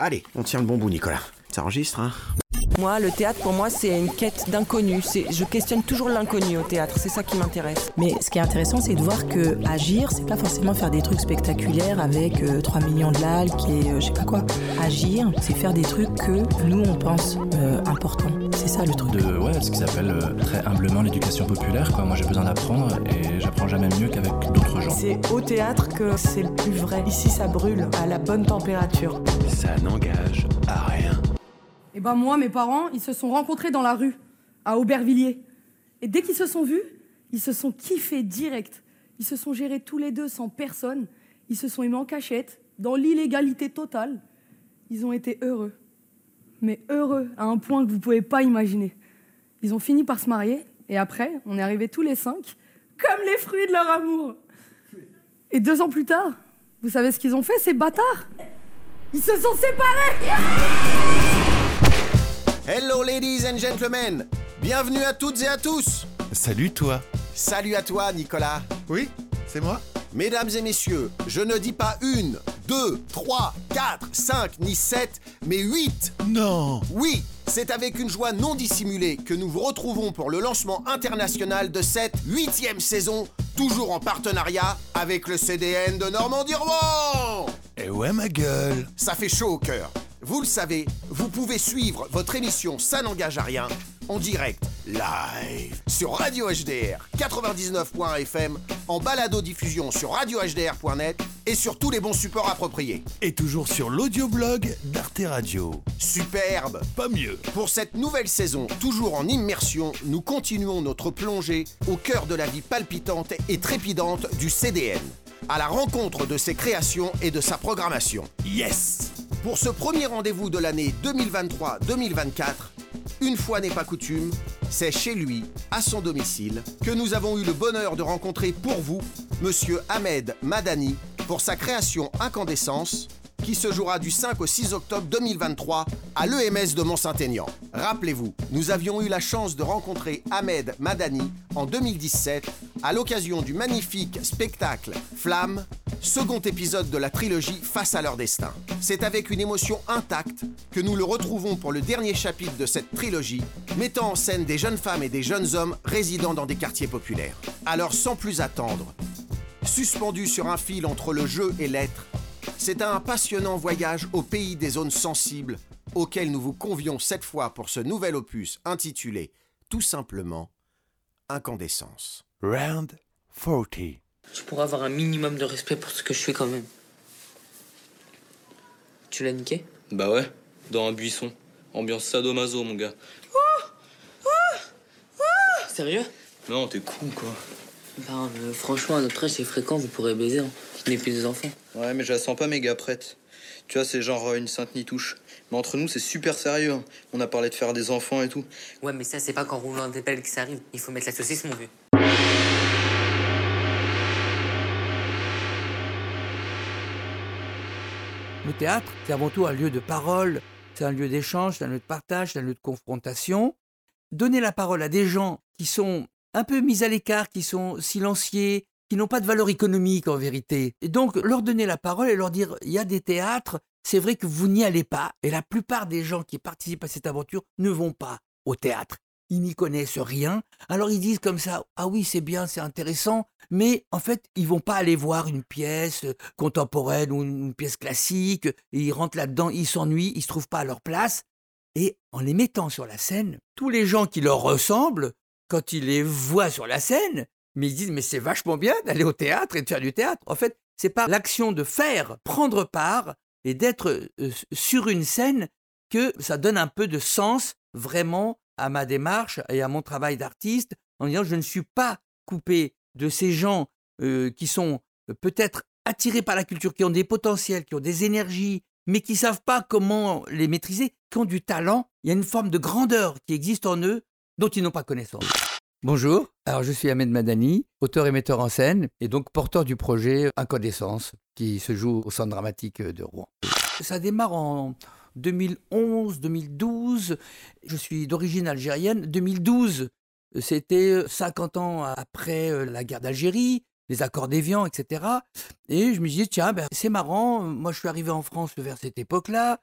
Allez, on tient le bon bout, Nicolas. Ça enregistre, hein Moi, le théâtre, pour moi, c'est une quête d'inconnu. C'est- Je questionne toujours l'inconnu au théâtre. C'est ça qui m'intéresse. Mais ce qui est intéressant, c'est de voir que agir, c'est pas forcément faire des trucs spectaculaires avec euh, 3 millions de likes et euh, je sais pas quoi. Agir, c'est faire des trucs que nous, on pense euh, importants. C'est ça le truc. de ouais, ce qu'ils appellent euh, très humblement l'éducation populaire. Quoi. Moi, j'ai besoin d'apprendre et j'apprends jamais mieux qu'avec d'autres gens. C'est au théâtre que c'est le plus vrai. Ici, ça brûle à la bonne température. Ça n'engage à rien. Et ben moi, mes parents, ils se sont rencontrés dans la rue, à Aubervilliers. Et dès qu'ils se sont vus, ils se sont kiffés direct. Ils se sont gérés tous les deux sans personne. Ils se sont aimés en cachette, dans l'illégalité totale. Ils ont été heureux. Mais heureux à un point que vous pouvez pas imaginer. Ils ont fini par se marier, et après, on est arrivés tous les cinq, comme les fruits de leur amour. Et deux ans plus tard, vous savez ce qu'ils ont fait, ces bâtards? Ils se sont séparés Hello, ladies and gentlemen Bienvenue à toutes et à tous Salut toi. Salut à toi, Nicolas Oui, c'est moi. Mesdames et messieurs, je ne dis pas une, deux, trois, quatre, cinq, ni sept, mais huit Non. Oui, c'est avec une joie non dissimulée que nous vous retrouvons pour le lancement international de cette huitième saison, toujours en partenariat avec le CDN de Normandie-Rouen Eh ouais ma gueule. Ça fait chaud au cœur. Vous le savez, vous pouvez suivre votre émission Ça n'engage à rien en direct, live, sur Radio HDR 99.fm, en balado-diffusion sur radiohdr.net et sur tous les bons supports appropriés. Et toujours sur l'audioblog d'Arte Radio. Superbe Pas mieux. Pour cette nouvelle saison, toujours en immersion, nous continuons notre plongée au cœur de la vie palpitante et trépidante du CDN, à la rencontre de ses créations et de sa programmation. Yes. Pour ce premier rendez-vous de l'année 2023-2024, une fois n'est pas coutume, c'est chez lui, à son domicile, que nous avons eu le bonheur de rencontrer pour vous Monsieur Ahmed Madani pour sa création Incandescence, qui se jouera du 5 au 6 octobre 2023 à l'EMS de Mont-Saint-Aignan. Rappelez-vous, nous avions eu la chance de rencontrer Ahmed Madani en 2017 à l'occasion du magnifique spectacle Flamme, second épisode de la trilogie Face à leur destin. C'est avec une émotion intacte que nous le retrouvons pour le dernier chapitre de cette trilogie, mettant en scène des jeunes femmes et des jeunes hommes résidant dans des quartiers populaires. Alors sans plus attendre, suspendu sur un fil entre le jeu et l'être, c'est un passionnant voyage au pays des zones sensibles auquel nous vous convions cette fois pour ce nouvel opus intitulé tout simplement Incandescence. Round 40. Tu pourras avoir un minimum de respect pour ce que je fais quand même. Tu l'as niqué? Bah ouais, dans un buisson. Ambiance sadomaso, mon gars. Sérieux? Non, t'es con, quoi. Ben, euh, franchement, à notre âge, c'est fréquent, vous pourrez baiser. Hein. Je n'ai plus des enfants. Ouais, mais je la sens pas méga prête. Tu vois, c'est genre euh, une sainte nitouche. Mais entre nous, c'est super sérieux. hein. On a parlé de faire des enfants et tout. Ouais, mais ça, c'est pas qu'en roulant des pelles que ça arrive. Il faut mettre la saucisse, mon vieux. Le théâtre, c'est avant tout un lieu de parole, c'est un lieu d'échange, c'est un lieu de partage, c'est un lieu de confrontation. Donner la parole à des gens qui sont un peu mis à l'écart, qui sont silenciés, qui n'ont pas de valeur économique en vérité. Et donc leur donner la parole et leur dire il y a des théâtres, c'est vrai que vous n'y allez pas. Et la plupart des gens qui participent à cette aventure ne vont pas au théâtre. Ils n'y connaissent rien. Alors ils disent comme ça ah oui c'est bien, c'est intéressant, mais en fait ils vont pas aller voir une pièce contemporaine ou une pièce classique. Ils rentrent là-dedans, ils s'ennuient, ils se trouvent pas à leur place. Et en les mettant sur la scène, tous les gens qui leur ressemblent, quand ils les voient sur la scène, mais ils disent mais c'est vachement bien d'aller au théâtre et de faire du théâtre. En fait, c'est par l'action de faire, prendre part et d'être euh, sur une scène que ça donne un peu de sens vraiment à ma démarche et à mon travail d'artiste en disant je ne suis pas coupé de ces gens euh, qui sont peut-être attirés par la culture, qui ont des potentiels, qui ont des énergies, mais qui savent pas comment les maîtriser, qui ont du talent. Il y a une forme de grandeur qui existe en eux dont ils n'ont pas connaissance. Bonjour, alors je suis Ahmed Madani, auteur et metteur en scène, et donc porteur du projet Incandescence, qui se joue au Centre dramatique de Rouen. Ça démarre en 2011, 2012, je suis d'origine algérienne. 2012, c'était 50 ans après la guerre d'Algérie, les accords d'Évian, etc. Et je me disais, tiens, ben, c'est marrant, moi je suis arrivé en France vers cette époque-là,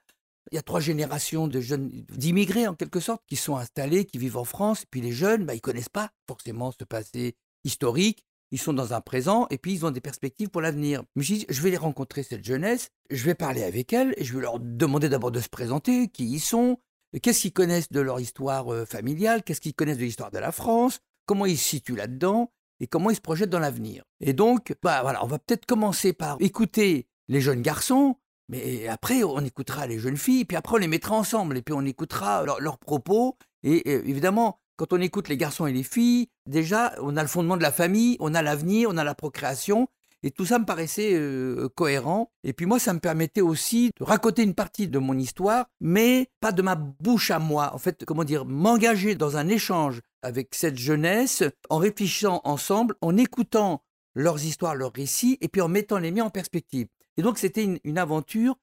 Il y a trois générations de jeunes, d'immigrés en quelque sorte, qui sont installés, qui vivent en France. Et puis les jeunes, bah, ils connaissent pas forcément ce passé historique. Ils sont dans un présent et puis ils ont des perspectives pour l'avenir. Je je vais les rencontrer, cette jeunesse, je vais parler avec elles et je vais leur demander d'abord de se présenter, qui ils sont, qu'est-ce qu'ils connaissent de leur histoire euh, familiale, qu'est-ce qu'ils connaissent de l'histoire de la France, comment ils se situent là-dedans et comment ils se projettent dans l'avenir. Et donc, bah voilà, on va peut-être commencer par écouter les jeunes garçons, mais après on écoutera les jeunes filles, puis après on les mettra ensemble et puis on écoutera leur- leurs propos. Et, et évidemment, quand on écoute les garçons et les filles, déjà on a le fondement de la famille, on a l'avenir, on a la procréation. Et tout ça me paraissait euh, cohérent. Et puis moi, ça me permettait aussi de raconter une partie de mon histoire, mais pas de ma bouche à moi. En fait, comment dire, m'engager dans un échange avec cette jeunesse, en réfléchissant ensemble, en écoutant leurs histoires, leurs récits, et puis en mettant les miens en perspective. Et donc, c'était une, aventure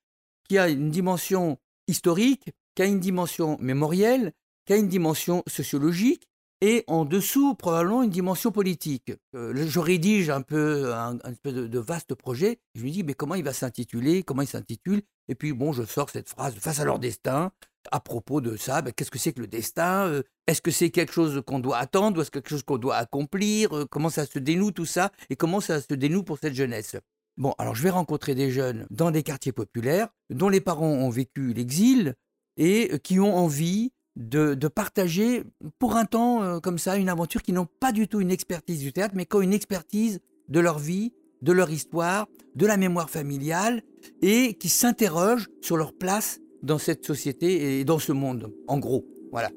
qui a une dimension historique, qui a une dimension mémorielle, qui a une dimension sociologique, et en dessous, probablement, une dimension politique. Euh, je rédige un peu un, un de vaste projet. Je me dis, mais comment il va s'intituler Comment il s'intitule? Et puis, bon, je sors cette phrase face à leur destin. À propos de ça, ben, qu'est-ce que c'est que le destin? Euh, Est-ce que c'est quelque chose qu'on doit attendre ou est-ce quelque chose qu'on doit accomplir? Euh, Comment ça se dénoue tout ça? Et comment ça se dénoue pour cette jeunesse? Bon, alors je vais rencontrer des jeunes dans des quartiers populaires dont les parents ont vécu l'exil et euh, qui ont envie de, partager pour un temps euh, comme ça une aventure qui n'ont pas du tout une expertise du théâtre, mais qui ont une expertise de leur vie, de leur histoire, de la mémoire familiale et qui s'interrogent sur leur place dans cette société et dans ce monde, en gros. Voilà.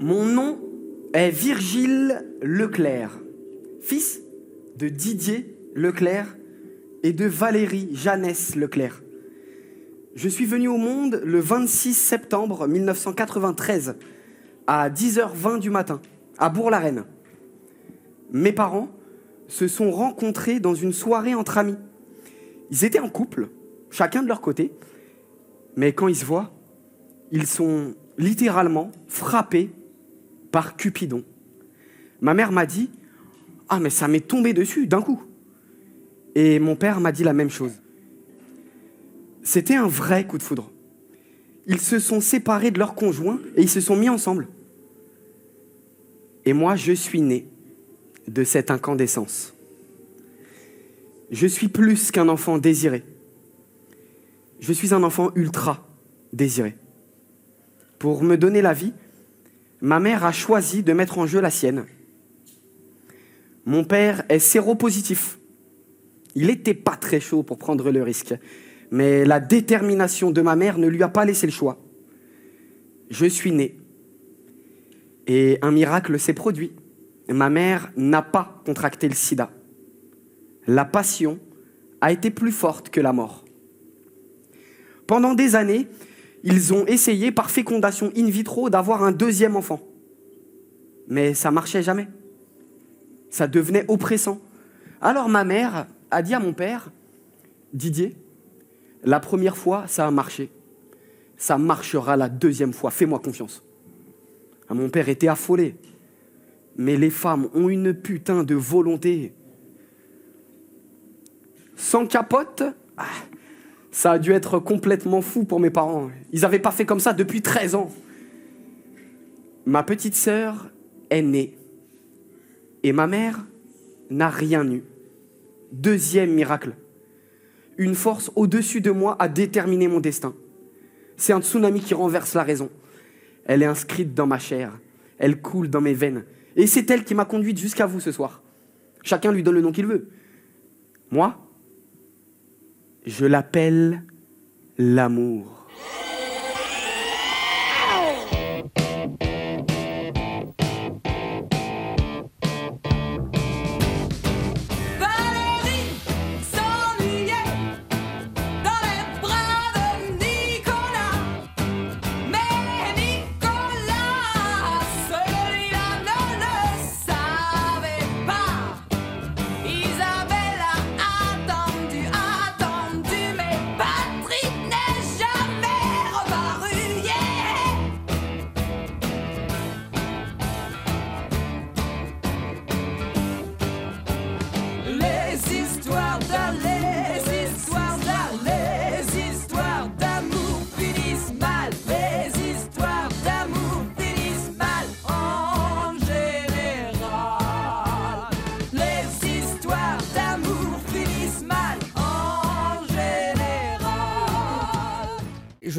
Mon nom est Virgile Leclerc, fils de Didier Leclerc et de Valérie Jeannès Leclerc. Je suis venu au monde le 26 septembre 1993 à 10h20 du matin à Bourg-la-Reine. Mes parents se sont rencontrés dans une soirée entre amis. Ils étaient en couple, chacun de leur côté, mais quand ils se voient, ils sont littéralement frappés par Cupidon. Ma mère m'a dit Ah, mais ça m'est tombé dessus d'un coup. Et mon père m'a dit la même chose. C'était un vrai coup de foudre. Ils se sont séparés de leur conjoint et ils se sont mis ensemble. Et moi, je suis né de cette incandescence. Je suis plus qu'un enfant désiré. Je suis un enfant ultra désiré. Pour me donner la vie, ma mère a choisi de mettre en jeu la sienne. Mon père est séropositif. Il n'était pas très chaud pour prendre le risque, mais la détermination de ma mère ne lui a pas laissé le choix. Je suis né. Et un miracle s'est produit. Ma mère n'a pas contracté le sida. La passion a été plus forte que la mort. Pendant des années, ils ont essayé par fécondation in vitro d'avoir un deuxième enfant. Mais ça marchait jamais. Ça devenait oppressant. Alors ma mère a dit à mon père, Didier, la première fois, ça a marché. Ça marchera la deuxième fois, fais-moi confiance. Ah, Mon père était affolé. Mais les femmes ont une putain de volonté. Sans capote, ah, ça a dû être complètement fou pour mes parents. Ils n'avaient pas fait comme ça depuis 13 ans. Ma petite sœur est née. Et ma mère n'a rien eu. Deuxième miracle. Une force au-dessus de moi a déterminé mon destin. C'est un tsunami qui renverse la raison. Elle est inscrite dans ma chair. Elle coule dans mes veines. Et c'est elle qui m'a conduite jusqu'à vous ce soir. Chacun lui donne le nom qu'il veut. Moi, je l'appelle l'amour.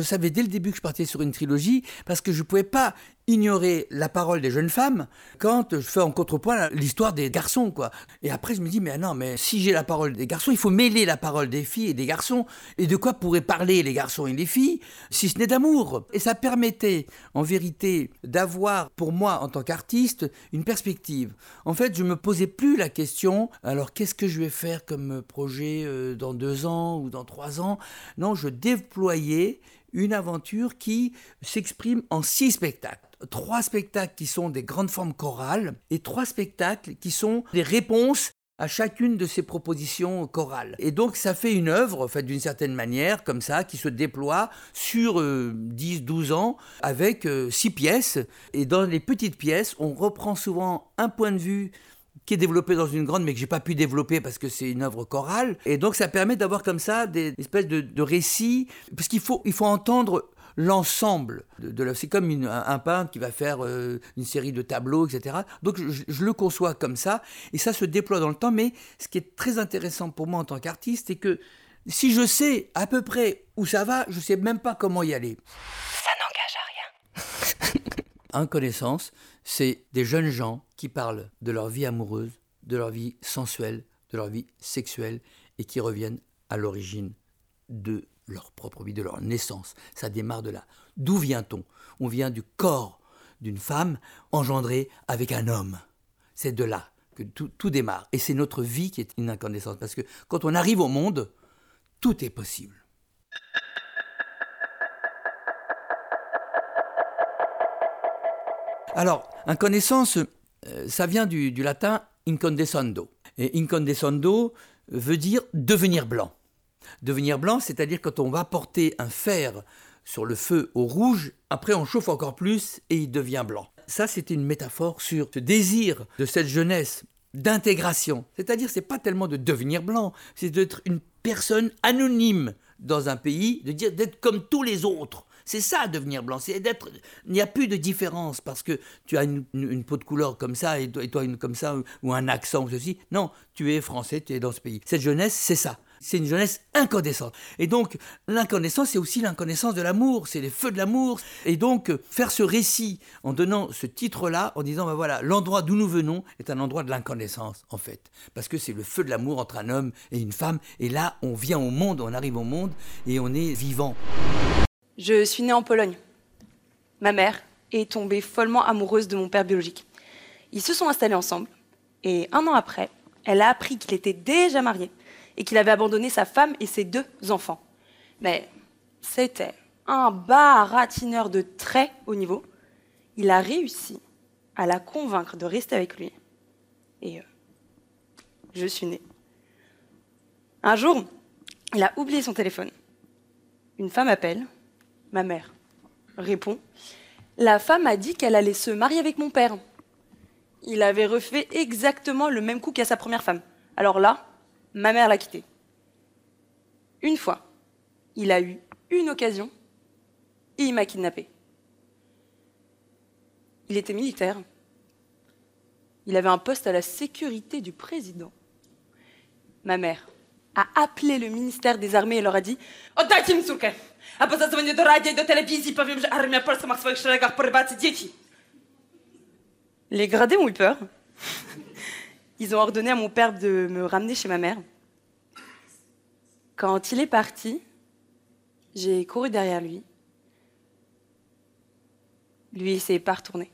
Savais dès le début que je partais sur une trilogie parce que je ne pouvais pas ignorer la parole des jeunes femmes quand je fais en contrepoint l'histoire des garçons quoi. Et après je me dis mais non mais si j'ai la parole des garçons, il faut mêler la parole des filles et des garçons et de quoi pourraient parler les garçons et les filles si ce n'est d'amour? Et ça permettait en vérité d'avoir pour moi en tant qu'artiste une perspective. En fait, je me posais plus la question alors qu'est-ce que je vais faire comme projet euh, dans deux ans ou dans trois ans? Non, je déployais une aventure qui s'exprime en six spectacles trois spectacles qui sont des grandes formes chorales et trois spectacles qui sont des réponses à chacune de ces propositions chorales. Et donc ça fait une œuvre, en fait, d'une certaine manière, comme ça, qui se déploie sur 10-12 ans, avec euh, six pièces. Et dans les petites pièces, on reprend souvent un point de vue qui est développé dans une grande, mais que j'ai pas pu développer parce que c'est une œuvre chorale. Et donc ça permet d'avoir comme ça des espèces de, de récits, parce qu'il faut, il faut entendre l'ensemble de, de la- c'est comme une- un, un peintre qui va faire euh, une série de tableaux etc donc je, je le conçois comme ça et ça se déploie dans le temps mais ce qui est très intéressant pour moi en tant qu'artiste c'est que si je sais à peu près où ça va je sais même pas comment y aller Ça n'engage à rien. en connaissance, c'est des jeunes gens qui parlent de leur vie amoureuse, de leur vie sensuelle, de leur vie sexuelle et qui reviennent à l'origine de leur propre vie, de leur naissance. Ça démarre de là. D'où vient-on? On vient du corps d'une femme engendrée avec un homme. C'est de là que tout, tout démarre. Et c'est notre vie qui est une incandescence. Parce que quand on arrive au monde, tout est possible. Alors, incandescence, euh, ça vient du, latin incandescendo. Et incandescendo veut dire devenir blanc. Devenir blanc, c'est-à-dire quand on va porter un fer sur le feu au rouge, après on chauffe encore plus et il devient blanc. Ça, c'était une métaphore sur ce désir de cette jeunesse d'intégration. C'est-à-dire, c'est pas tellement de devenir blanc, c'est d'être une personne anonyme dans un pays, de dire d'être comme tous les autres. C'est ça devenir blanc, c'est d'être. Il n'y a plus de différence parce que tu as une, peau de couleur comme ça et toi, une comme ça ou, un accent ou ceci. Non, tu es français, tu es dans ce pays. Cette jeunesse, c'est ça. C'est une jeunesse incandescente. Et donc, l'incandescence, c'est aussi l'incandescence de l'amour, c'est les feux de l'amour. Et donc, faire ce récit en donnant ce titre-là, en disant, ben voilà, l'endroit d'où nous venons est un endroit de l'incandescence, en fait. Parce que c'est le feu de l'amour entre un homme et une femme. Et là, on vient au monde, on arrive au monde et on est vivant. Je suis née en Pologne. Ma mère est tombée follement amoureuse de mon père biologique. Ils se sont installés ensemble et un an après, elle a appris qu'il était déjà marié et qu'il avait abandonné sa femme et ses deux enfants. Mais c'était un baratineur de très haut niveau. Il a réussi à la convaincre de rester avec lui. Et euh, je suis née. Un jour, il a oublié son téléphone. Une femme appelle. Ma mère répond. La femme a dit qu'elle allait se marier avec mon père. Il avait refait exactement le même coup qu'à sa première femme. Alors là, ma mère l'a quitté. Une fois, il a eu une occasion et il m'a kidnappé. Il était militaire. Il avait un poste à la sécurité du président. Ma mère a appelé le ministère des Armées et leur a dit a poza dzwonię do radia i do telewizji i powiem, że Armia Polska ma w swoich szeregach porywacy dzieci. Les gradés ont eu peur. Ils ont ordonné à mon père de me ramener chez ma mère. Quand il est parti, j'ai couru derrière lui. Lui, il s'est pas retourné.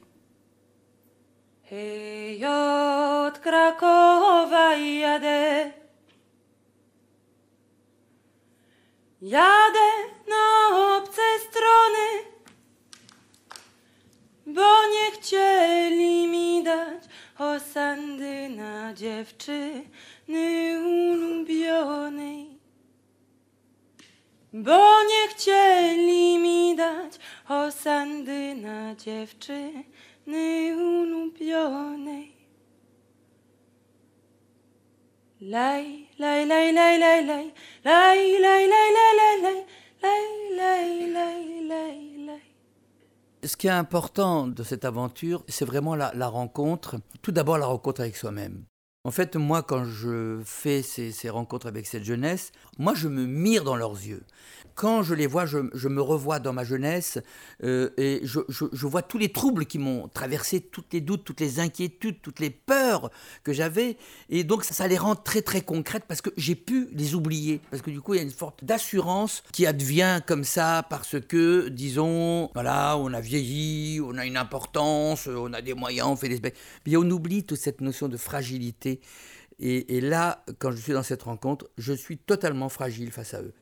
Hej, od Krakowa jadę. Jadę na obce strony, bo nie chcieli mi dać osandy na dziewczyny ulubionej. Bo nie chcieli mi dać osandy na dziewczyny ulubionej. Laj, Ce qui est important de cette aventure, c'est vraiment la rencontre. Tout d'abord, la rencontre avec soi-même. En fait, moi, quand je fais ces, rencontres avec cette jeunesse, moi, je me mire dans leurs yeux quand je les vois, je, me revois dans ma jeunesse euh, et je, vois tous les troubles qui m'ont traversé, tous les doutes, toutes les inquiétudes, toutes les peurs que j'avais. Et donc, ça, ça, les rend très, très concrètes parce que j'ai pu les oublier. Parce que du coup, il y a une forme d'assurance qui advient comme ça parce que, disons, voilà, on a vieilli, on a une importance, on a des moyens, on fait des... Mais on oublie toute cette notion de fragilité. Et, et, là, quand je suis dans cette rencontre, je suis totalement fragile face à eux.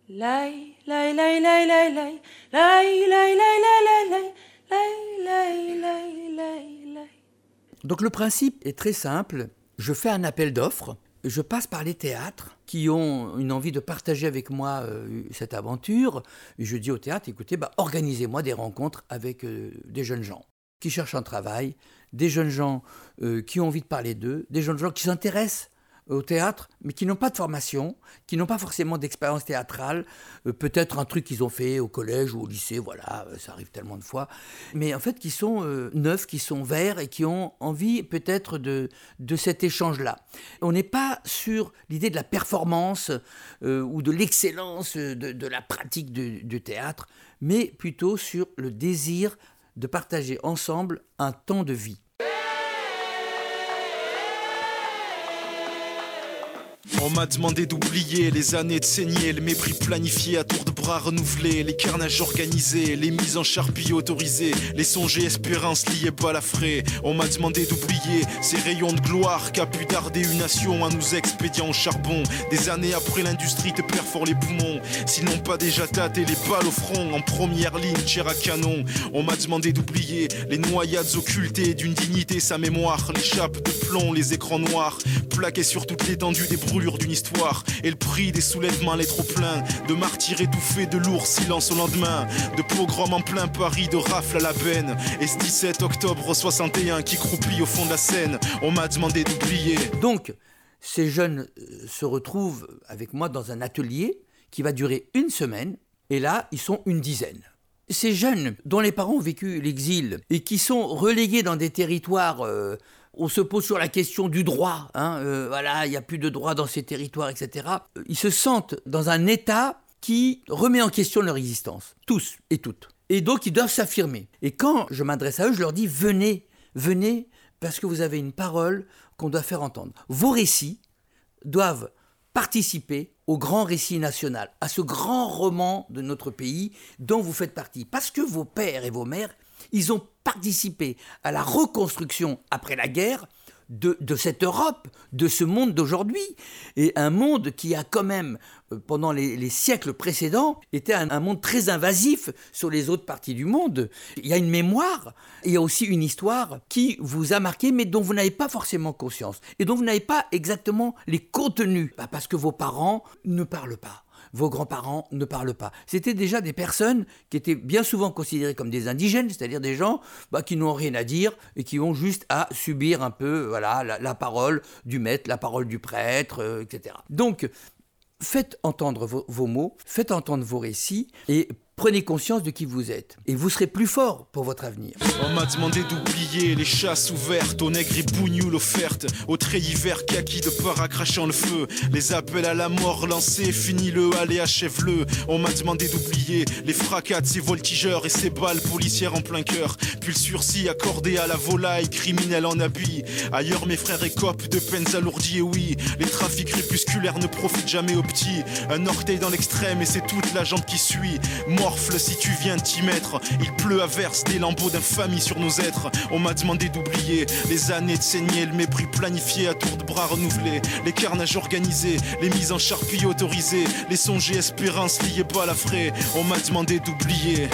Donc le principe est très simple. Je fais un appel d'offres. Je passe par les théâtres qui ont une envie de partager avec moi euh, cette aventure. Je dis au théâtre, écoutez, bah, organisez-moi des rencontres avec euh, des jeunes gens qui cherchent un travail, des jeunes gens euh, qui ont envie de parler d'eux, des jeunes gens qui s'intéressent au théâtre, mais qui n'ont pas de formation, qui n'ont pas forcément d'expérience théâtrale, euh, peut-être un truc qu'ils ont fait au collège ou au lycée, voilà, euh, ça arrive tellement de fois, mais en fait qui sont neufs, qui sont verts et qui ont envie peut-être de, de cet échange-là. On n'est pas sur l'idée de la performance ou de l'excellence de, de, la pratique du théâtre, mais plutôt sur le désir de partager ensemble un temps de vie. On m'a demandé d'oublier les années de saigner, le mépris planifié à tour de bras renouvelé, les carnages organisés, les mises en charpie autorisées, les songes et espérances liées balafrées. On m'a demandé d'oublier ces rayons de gloire qu'a pu darder une nation à nous expédients au charbon. Des années après l'industrie te perfore les poumons, sinon pas déjà tâté les balles au front en première ligne, tir à canon. On m'a demandé d'oublier les noyades occultées d'une dignité, sa mémoire, les chapes de plomb, les écrans noirs, plaqués sur toute l'étendue des brûlures d'une histoire et le prix des soulèvements les trop plein de martyrs étouffés de lourds silences au lendemain de pogroms en plein Paris de rafle à la benne et ce 17 octobre 61 qui croupit au fond de la Seine on m'a demandé d'oublier donc ces jeunes se retrouvent avec moi dans un atelier qui va durer une semaine et là ils sont une dizaine ces jeunes dont les parents ont vécu l'exil et qui sont relégués dans des territoires euh, on se pose sur la question du droit. Hein, euh, voilà, il n'y a plus de droit dans ces territoires, etc. Ils se sentent dans un état qui remet en question leur existence, tous et toutes. Et donc ils doivent s'affirmer. Et quand je m'adresse à eux, je leur dis venez, venez, parce que vous avez une parole qu'on doit faire entendre. Vos récits doivent participer au grand récit national, à ce grand roman de notre pays dont vous faites partie. Parce que vos pères et vos mères, ils ont participé à la reconstruction après la guerre de, de cette Europe, de ce monde d'aujourd'hui, et un monde qui a quand même, euh, pendant les, les siècles précédents, été un, un, monde très invasif sur les autres parties du monde. Il y a une mémoire, il y a aussi une histoire qui vous a marqué, mais dont vous n'avez pas forcément conscience, et dont vous n'avez pas exactement les contenus, bah parce que vos parents ne parlent pas vos grands-parents ne parlent pas. C'était déjà des personnes qui étaient bien souvent considérées comme des indigènes, c'est-à-dire des gens bah, qui n'ont rien à dire et qui ont juste à subir un peu voilà, la, parole du maître, la parole du prêtre, euh, etc. Donc, faites entendre vos mots, faites entendre vos récits et Prenez conscience de qui vous êtes et vous serez plus fort pour votre avenir. On m'a demandé d'oublier les chasses ouvertes, aux nègres et offertes, aux treillis verts kaki de para crachant le feu, les appels à la mort lancés, fini le allez achève-le. On m'a demandé d'oublier les fracas de ces voltigeurs et ces balles policières en plein cœur, puis le sursis accordé à la volaille criminelle en habit. Ailleurs mes frères écopent de peines alourdies et oui, les trafics crépusculaires ne profitent jamais aux petits. Un orteil dans l'extrême et c'est toute la jambe qui suit. Si tu viens t'y mettre. Il pleut à verse des lambeaux d'infamie sur nos êtres. On m'a demandé d'oublier les années de saigner, le mépris planifié à tour de bras renouvelés, les carnages organisés, les mises en charpie autorisées, les songes et espérances liées balafrées. On m'a demandé d'oublier.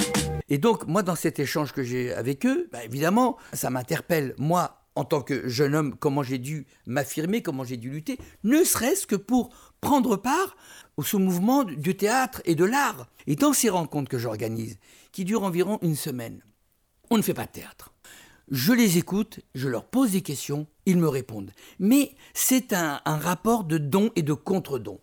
Et donc, moi, dans cet échange que j'ai avec eux, bah, évidemment, ça m'interpelle, moi, en tant que jeune homme, comment j'ai dû m'affirmer, comment j'ai dû lutter, ne serait-ce que pour prendre part au sous-mouvement du théâtre et de l'art. Et dans ces rencontres que j'organise, qui durent environ une semaine, on ne fait pas de théâtre. Je les écoute, je leur pose des questions, ils me répondent. Mais c'est un, rapport de don et de contre-don.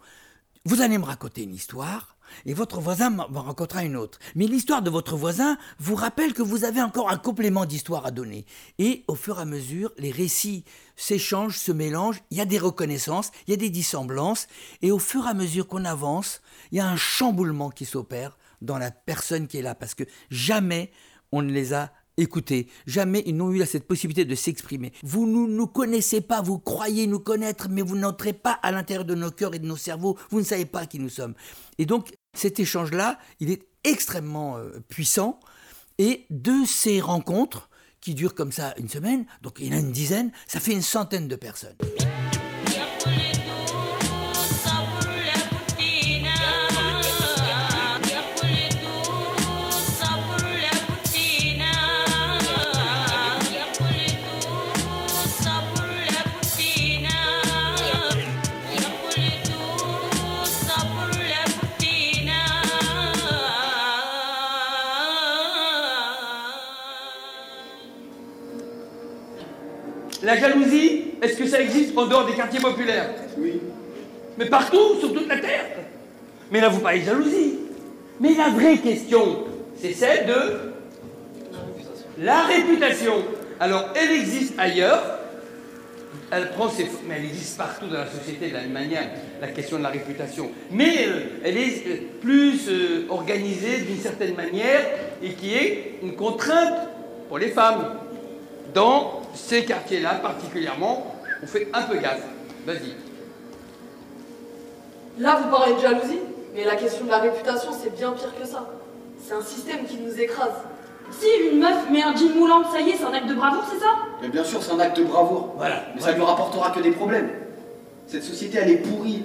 Vous allez me raconter une histoire, Et votre voisin va rencontrer une autre. Mais l'histoire de votre voisin vous rappelle que vous avez encore un complément d'histoire à donner. Et au fur et à mesure, les récits s'échangent, se mélangent, il y a des reconnaissances, il y a des dissemblances, et au fur et à mesure qu'on avance, il y a un chamboulement qui s'opère dans la personne qui est là, parce que jamais on ne les a écoutés, jamais ils n'ont eu cette possibilité de s'exprimer. Vous ne nous, connaissez pas, vous croyez nous connaître, mais vous n'entrez pas à l'intérieur de nos cœurs et de nos cerveaux, vous ne savez pas qui nous sommes. Et donc cet échange-là, il est extrêmement euh, puissant, et de ces rencontres, qui durent comme ça une semaine, donc il y en a une dizaine, ça fait une centaine de personnes. La jalousie, est-ce que ça existe en dehors des quartiers populaires? Oui. Mais partout, sur toute la Terre Mais là, vous parlez de jalousie. Mais la vraie question, c'est celle de la réputation. Alors, elle existe ailleurs. Elle prend ses... Mais elle existe partout dans la société de la même manière, la question de la réputation. Mais euh, elle est euh, plus euh, organisée d'une certaine manière et qui est une contrainte pour les femmes. Dans ces quartiers-là particulièrement, on fait un peu gaffe. Vas-y. Là, vous parlez de jalousie, mais la question de la réputation, c'est bien pire que ça. C'est un système qui nous écrase. Si une meuf met un jean moulant, ça y est, c'est un acte de bravoure, c'est ça? Mais bien sûr, c'est un acte de bravoure. Voilà. Mais ça lui rapportera que des problèmes. Cette société, elle est pourrie.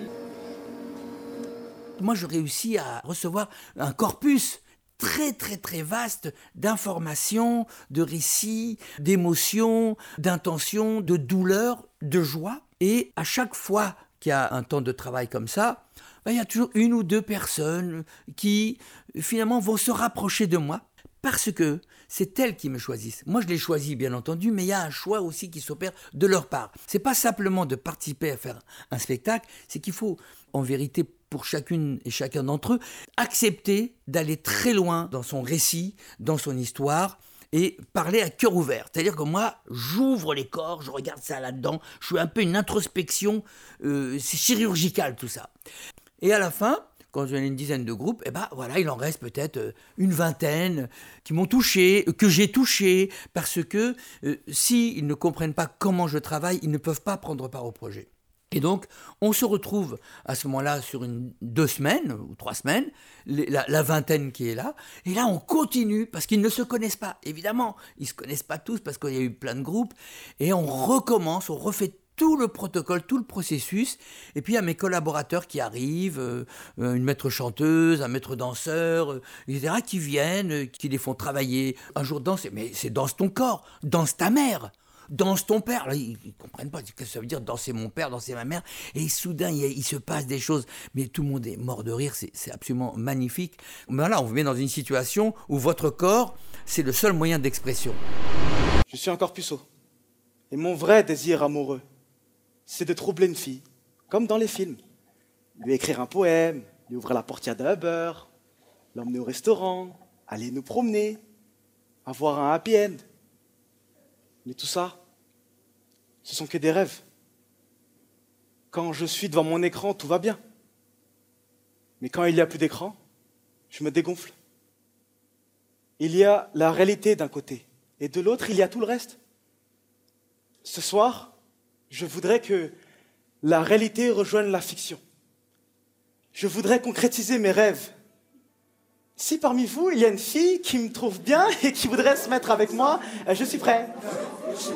Moi, je réussis à recevoir un corpus très très très vaste d'informations, de récits, d'émotions, d'intentions, de douleurs, de joie. Et à chaque fois qu'il y a un temps de travail comme ça, ben, il y a toujours une ou deux personnes qui finalement vont se rapprocher de moi parce que c'est elles qui me choisissent. Moi, je les choisis, bien entendu, mais il y a un choix aussi qui s'opère de leur part. C'est pas simplement de participer à faire un spectacle, c'est qu'il faut, en vérité, pour chacune et chacun d'entre eux, accepter d'aller très loin dans son récit, dans son histoire, et parler à cœur ouvert. C'est-à-dire que moi, j'ouvre les corps, je regarde ça là-dedans, je fais un peu une introspection, euh, c'est chirurgical tout ça. Et à la fin, quand j'ai une dizaine de groupes, eh ben voilà, il en reste peut-être euh, une vingtaine qui m'ont touché, que j'ai touché, parce que euh, s'ils ne comprennent pas comment je travaille, ils ne peuvent pas prendre part au projet. Et donc, on se retrouve à ce moment-là sur deux semaines ou trois semaines, la, vingtaine qui est là, et là on continue parce qu'ils ne se connaissent pas. Évidemment, ils se connaissent pas tous parce qu'il y a eu plein de groupes, et on recommence, on refait tout le protocole, tout le processus, et puis il y a mes collaborateurs qui arrivent, euh, une maître chanteuse, un maître danseur, euh, etc., qui viennent, euh, qui les font travailler. Un jour danser, mais c'est danse ton corps, danse ta mère danse ton père. Là, ils, ils comprennent pas ce que ça veut dire danser mon père, danser ma mère. Et soudain, il, se passe des choses. Mais tout le monde est mort de rire. C'est absolument magnifique. Mais Voilà, on vous met dans une situation où votre corps, c'est le seul moyen d'expression. Je suis encore puceau. Et mon vrai désir amoureux, c'est de troubler une fille, comme dans les films. Lui écrire un poème, lui ouvrir la portière d'un Uber, l'emmener au restaurant, aller nous promener, avoir un happy end. Mais tout ça, ce sont que des rêves. Quand je suis devant mon écran, tout va bien. Mais quand il n'y a plus d'écran, je me dégonfle. Il y a la réalité d'un côté, et de l'autre, il y a tout le reste. Ce soir, je voudrais que la réalité rejoigne la fiction. Je voudrais concrétiser mes rêves. Si parmi vous, il y a une fille qui me trouve bien et qui voudrait se mettre avec moi, euh, je suis prêt.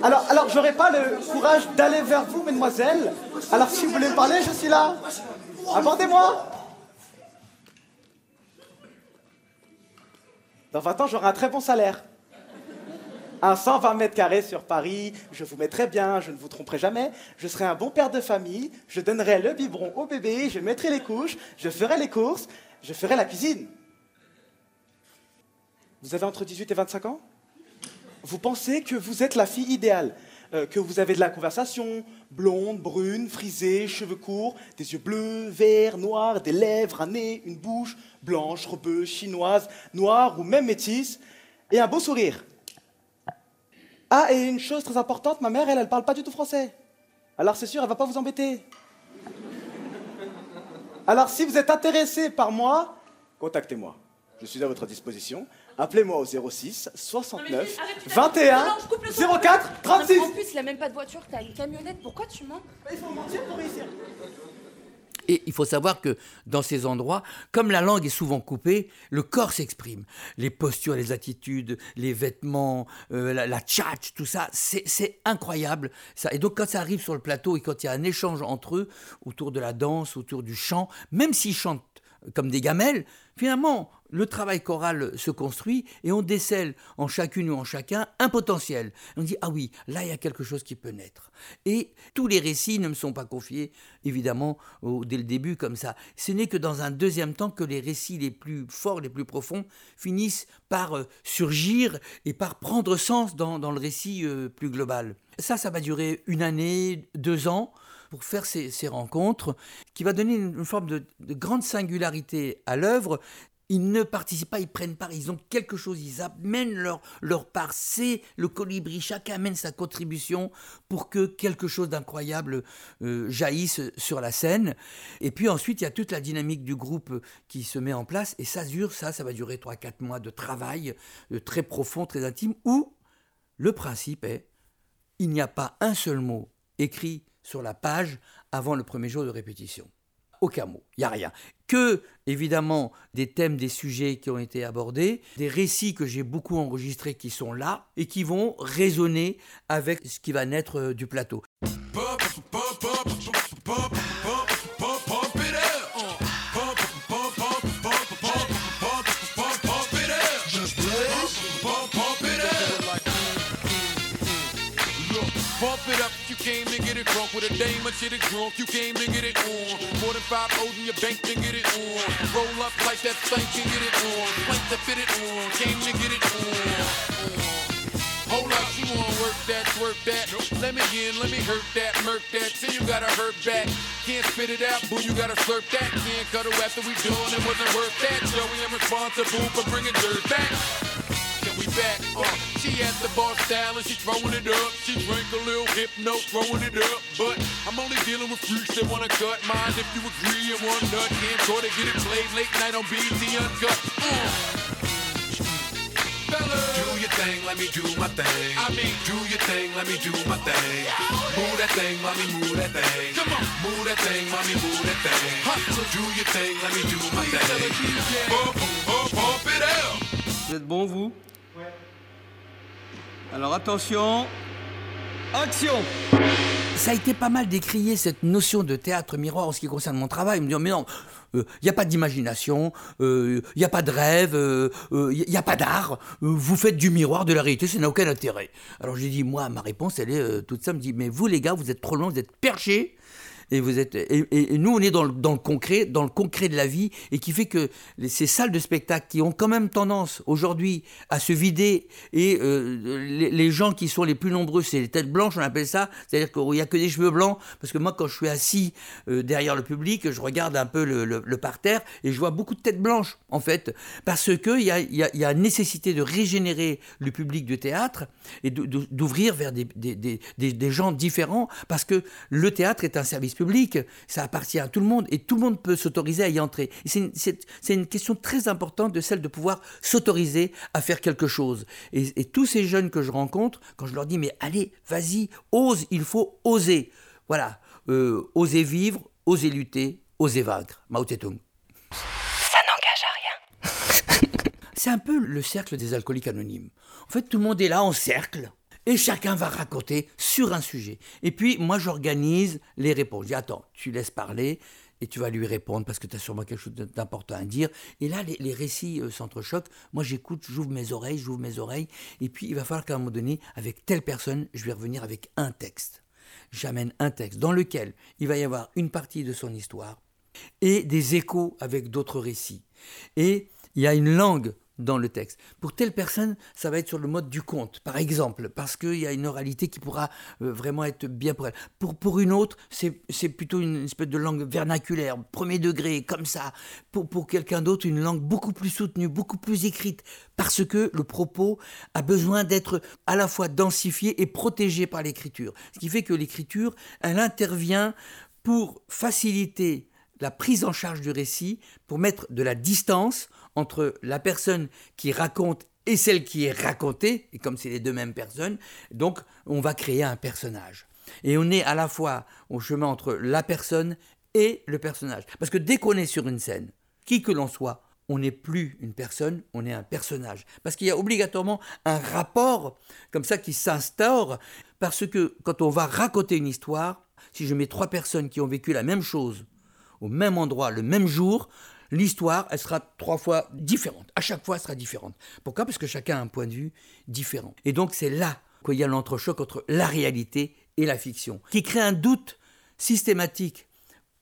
Alors, alors j'aurais pas le courage d'aller vers vous, mesdemoiselles. Alors, si vous voulez me parler, je suis là. Abordez-moi. Dans 20 ans, j'aurai un très bon salaire. Un 120 mètres carrés sur Paris, je vous mettrai bien, je ne vous tromperai jamais. Je serai un bon père de famille, je donnerai le biberon au bébé, je mettrai les couches, je ferai les courses, je ferai la cuisine. Vous avez entre 18 et 25 ans? Vous pensez que vous êtes la fille idéale. euh, que vous avez de la conversation, blonde, brune, frisée, cheveux courts, des yeux bleus, verts, noirs, des lèvres, un nez, une bouche, blanche, rebeu, chinoise, noire ou même métisse, et un beau sourire. Ah, et une chose très importante, ma mère, elle, elle parle pas du tout français. Alors c'est sûr, elle va pas vous embêter. Alors si vous êtes intéressé par moi, contactez-moi. Je suis à votre disposition. Appelez-moi au 06 69 21 04 36. En plus, il a même pas de voiture, t'as une camionnette, pourquoi tu mens? Il faut mentir pour réussir. Et il faut savoir que dans ces endroits, comme la langue est souvent coupée, le corps s'exprime. Les postures, les attitudes, les vêtements, euh, la, la tchatch, tout ça, c'est c'est incroyable. Ça. Et donc quand ça arrive sur le plateau et quand il y a un échange entre eux, autour de la danse, autour du chant, même s'ils chantent comme des gamelles, finalement, le travail choral se construit et on décèle en chacune ou en chacun un potentiel. On dit, ah oui, là, il y a quelque chose qui peut naître. Et tous les récits ne me sont pas confiés, évidemment, dès le début comme ça. Ce n'est que dans un deuxième temps que les récits les plus forts, les plus profonds, finissent par euh, surgir et par prendre sens dans, dans le récit euh, plus global. Ça, ça va durer une année, deux ans pour faire ces, rencontres, qui va donner une, forme de, de grande singularité à l'œuvre. Ils ne participent pas, ils prennent part, ils ont quelque chose, ils amènent leur, leur part. C'est le colibri, chacun amène sa contribution pour que quelque chose d'incroyable euh, jaillisse sur la scène. Et puis ensuite, il y a toute la dynamique du groupe qui se met en place, et ça dure, ça, ça va durer 3-4 mois de travail euh, très profond, très intime, où le principe est, il n'y a pas un seul mot écrit sur la page avant le premier jour de répétition. Aucun mot, il n'y a rien. Que, évidemment, des thèmes, des sujets qui ont été abordés, des récits que j'ai beaucoup enregistrés qui sont là et qui vont résonner avec ce qui va naître euh, du plateau. Drunk with a dame and shit it drunk, you came to get it on. More than five O's in your bank to get it on. Roll up like that thing can get it on. Plank to fit it on, came to get it on. Hold up, you wanna work that, work that. Let me in, let me hurt that, murk that. See you gotta hurt back. Can't spit it out, boo, you gotta slurp that. Can't cut it after we done, it wasn't worth that. Joey, I'm responsible for bringing dirt back. Can we back? Uh, she at the bar style and she throwing it up. She drink a little hypno, throwing it up. But I'm only dealing with freaks that wanna cut mine. If you agree and one nut, can't try to get it played late night on BT Uncut. Uh. Do your thing, let me do my thing. I mean, do your thing, let me do my thing. Move that thing, mommy, move that thing. Come on, move that thing, mommy, move that thing. Hustle, do your thing, let me do my thing. Bump, bump, bump it out. Vous êtes bon, vous Ouais. Alors attention. Action Ça a été pas mal décrié cette notion de théâtre miroir en ce qui concerne mon travail. Me disent, mais non, il n'y a pas d'imagination, il n'y a pas de rêve, il n'y a pas d'art, euh, vous faites du miroir de la réalité, ça n'a aucun intérêt. Alors j'ai dit, moi, ma réponse, elle est euh, toute simple, je dis, mais vous les gars, vous êtes trop loin, vous êtes perchés, et vous êtes et, nous on est dans le, concret dans le concret de la vie et qui fait que ces salles de spectacle qui ont quand même tendance aujourd'hui à se vider et euh, les, gens qui sont les plus nombreux c'est les têtes blanches on appelle ça. C'est-à-dire qu'il y a que des cheveux blancs parce que moi quand je suis assis euh, derrière le public je regarde un peu le, parterre et je vois beaucoup de têtes blanches en fait. Parce que il y a, y a- nécessité de régénérer le public de théâtre et d'ouvrir vers des- des gens différents parce que le théâtre est un service public, ça appartient à tout le monde et tout le monde peut s'autoriser à y entrer. C'est une, question très importante de celle de pouvoir s'autoriser à faire quelque chose. Et, et tous ces jeunes que je rencontre, quand je leur dis mais allez, vas-y, ose, il faut oser. Voilà, Euh, oser vivre, oser lutter, oser vaincre. Mao Tse-tung. Ça n'engage à rien. C'est un peu le cercle des alcooliques anonymes. En fait, tout le monde est là en cercle et chacun va raconter sur un sujet. Et puis, moi, j'organise les réponses. Je dis, attends, tu laisses parler et tu vas lui répondre parce que tu as sûrement quelque chose d'important à dire. Et là, les, récits euh, s'entrechoquent. Moi, j'écoute, j'ouvre mes oreilles, j'ouvre mes oreilles. Et puis, il va falloir qu'à un moment donné, avec telle personne, je vais revenir avec un texte. J'amène un texte dans lequel il va y avoir une partie de son histoire et des échos avec d'autres récits. Et il y a une langue dans le texte. Pour telle personne, ça va être sur le mode du conte, par exemple, parce qu'il y a une oralité qui pourra euh, vraiment être bien pour elle. Pour, pour une autre, c'est plutôt une espèce de langue vernaculaire, premier degré, comme ça. Pour, pour quelqu'un d'autre, une langue beaucoup plus soutenue, beaucoup plus écrite, parce que le propos a besoin d'être à la fois densifié et protégé par l'écriture. Ce qui fait que l'écriture, elle intervient pour faciliter la prise en charge du récit, pour mettre de la distance entre la personne qui raconte et celle qui est racontée, et comme c'est les deux mêmes personnes, donc on va créer un personnage. Et on est à la fois au chemin entre la personne et le personnage. Parce que dès qu'on est sur une scène, qui que l'on soit, on n'est plus une personne, on est un personnage. Parce qu'il y a obligatoirement un rapport comme ça qui s'instaure, parce que quand on va raconter une histoire, si je mets trois personnes qui ont vécu la même chose au même endroit, le même jour, l'histoire, elle sera trois fois différente. À chaque fois, elle sera différente. Pourquoi? Parce que chacun a un point de vue différent. Et donc, c'est là qu'il y a l'entrechoc entre la réalité et la fiction, qui crée un doute systématique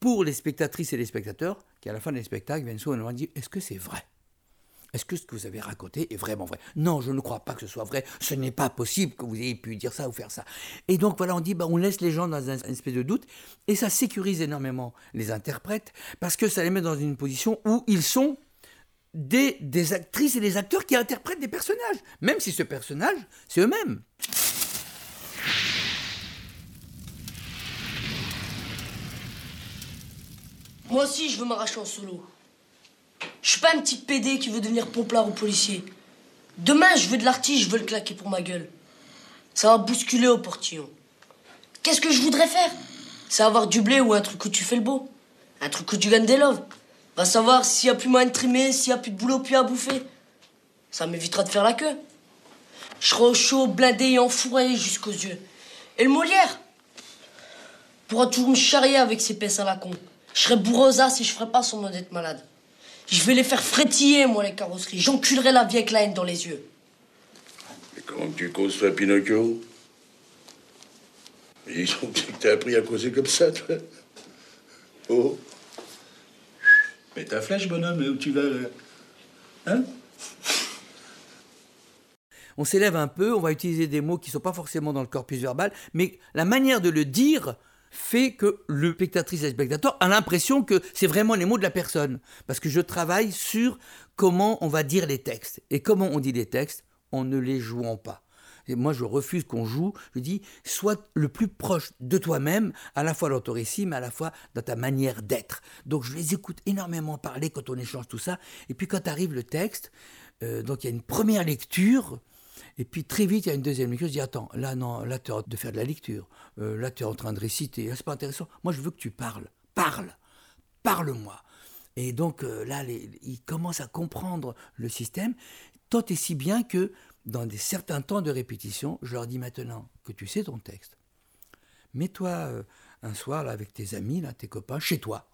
pour les spectatrices et les spectateurs, qui à la fin des spectacles viennent souvent nous dire est-ce que c'est vrai? Est-ce que ce que vous avez raconté est vraiment vrai? Non, je ne crois pas que ce soit vrai. Ce n'est pas possible que vous ayez pu dire ça ou faire ça. Et donc voilà, on dit bah, on laisse les gens dans un, espèce de doute, et ça sécurise énormément les interprètes, parce que ça les met dans une position où ils sont des, des actrices et des acteurs qui interprètent des personnages, même si ce personnage, c'est eux-mêmes. Moi aussi, je veux m'arracher en solo. Je suis pas un petit PD qui veut devenir pomplard ou policier. Demain, je veux de l'artiste, je veux le claquer pour ma gueule. Ça va bousculer au portillon. Qu'est-ce que je voudrais faire? C'est avoir du blé ou un truc où tu fais le beau. Un truc où tu gagnes des loves. Va savoir s'il y a plus moyen de trimer, s'il y a plus de boulot, plus à bouffer. Ça m'évitera de faire la queue. Je serai au chaud, blindé et enfourré jusqu'aux yeux. Et le Molière? Pourra toujours me charrier avec ses pinces à la con. Je serais bourrosa si je ferais pas son d'être malade. Je vais les faire frétiller, moi, les carrosseries. J'enculerai la vie avec la haine dans les yeux. Et comment tu causes, toi, Pinocchio Ils ont dit que t'as appris à causer comme ça, toi. Oh. Mais ta flèche, bonhomme, où tu vas, là? Hein? On s'élève un peu, on va utiliser des mots qui ne sont pas forcément dans le corpus verbal, mais la manière de le dire fait que le spectatrice et le spectateur a l'impression que c'est vraiment les mots de la personne. Parce que je travaille sur comment on va dire les textes. Et comment on dit les textes En ne les jouant pas. Et moi, je refuse qu'on joue. Je dis, sois le plus proche de toi-même, à la fois dans ton récit, mais à la fois dans ta manière d'être. Donc, je les écoute énormément parler quand on échange tout ça. Et puis, quand arrive le texte, euh, donc il y a une première lecture. Et puis très vite, il y a une deuxième lecture. Je dis Attends, là, non, là, tu es en train de faire de la lecture. Euh, là, tu es en train de réciter. Là, c'est pas intéressant. Moi, je veux que tu parles. Parle. Parle-moi. Et donc euh, là, les, ils commencent à comprendre le système, tant et si bien que dans des certains temps de répétition, je leur dis maintenant que tu sais ton texte. Mets-toi euh, un soir là, avec tes amis, là, tes copains, chez toi.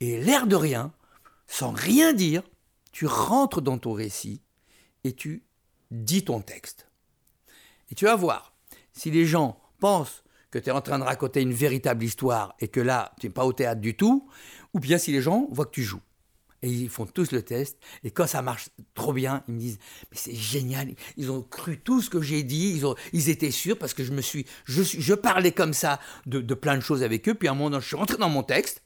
Et l'air de rien, sans rien dire, tu rentres dans ton récit et tu dis ton texte. Et tu vas voir, si les gens pensent que tu es en train de raconter une véritable histoire et que là, tu n'es pas au théâtre du tout, ou bien si les gens voient que tu joues. Et ils font tous le test, et quand ça marche trop bien, ils me disent Mais c'est génial, ils ont cru tout ce que j'ai dit, ils, étaient sûrs parce que je me suis. Je, parlais comme ça de, de plein de choses avec eux, puis à un moment je suis rentré dans mon texte,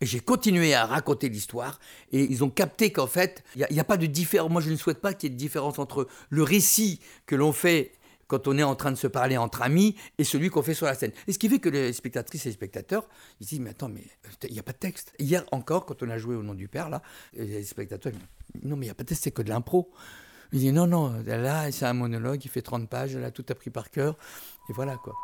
et j'ai continué à raconter l'histoire, et ils ont capté qu'en fait, il n'y a, pas de différence. Moi, je ne souhaite pas qu'il y ait de différence entre le récit que l'on fait quand on est en train de se parler entre amis et celui qu'on fait sur la scène. Et ce qui fait que les spectatrices et les spectateurs, ils se disent, mais attends, mais il n'y a pas de texte. Hier encore, quand on a joué au nom du Père, là, les spectateurs, ils disent, non, mais il n'y a pas de texte, c'est que de l'impro. Il dit, non, non, là, c'est un monologue, il fait 30 pages, a tout appris par cœur, et voilà, quoi.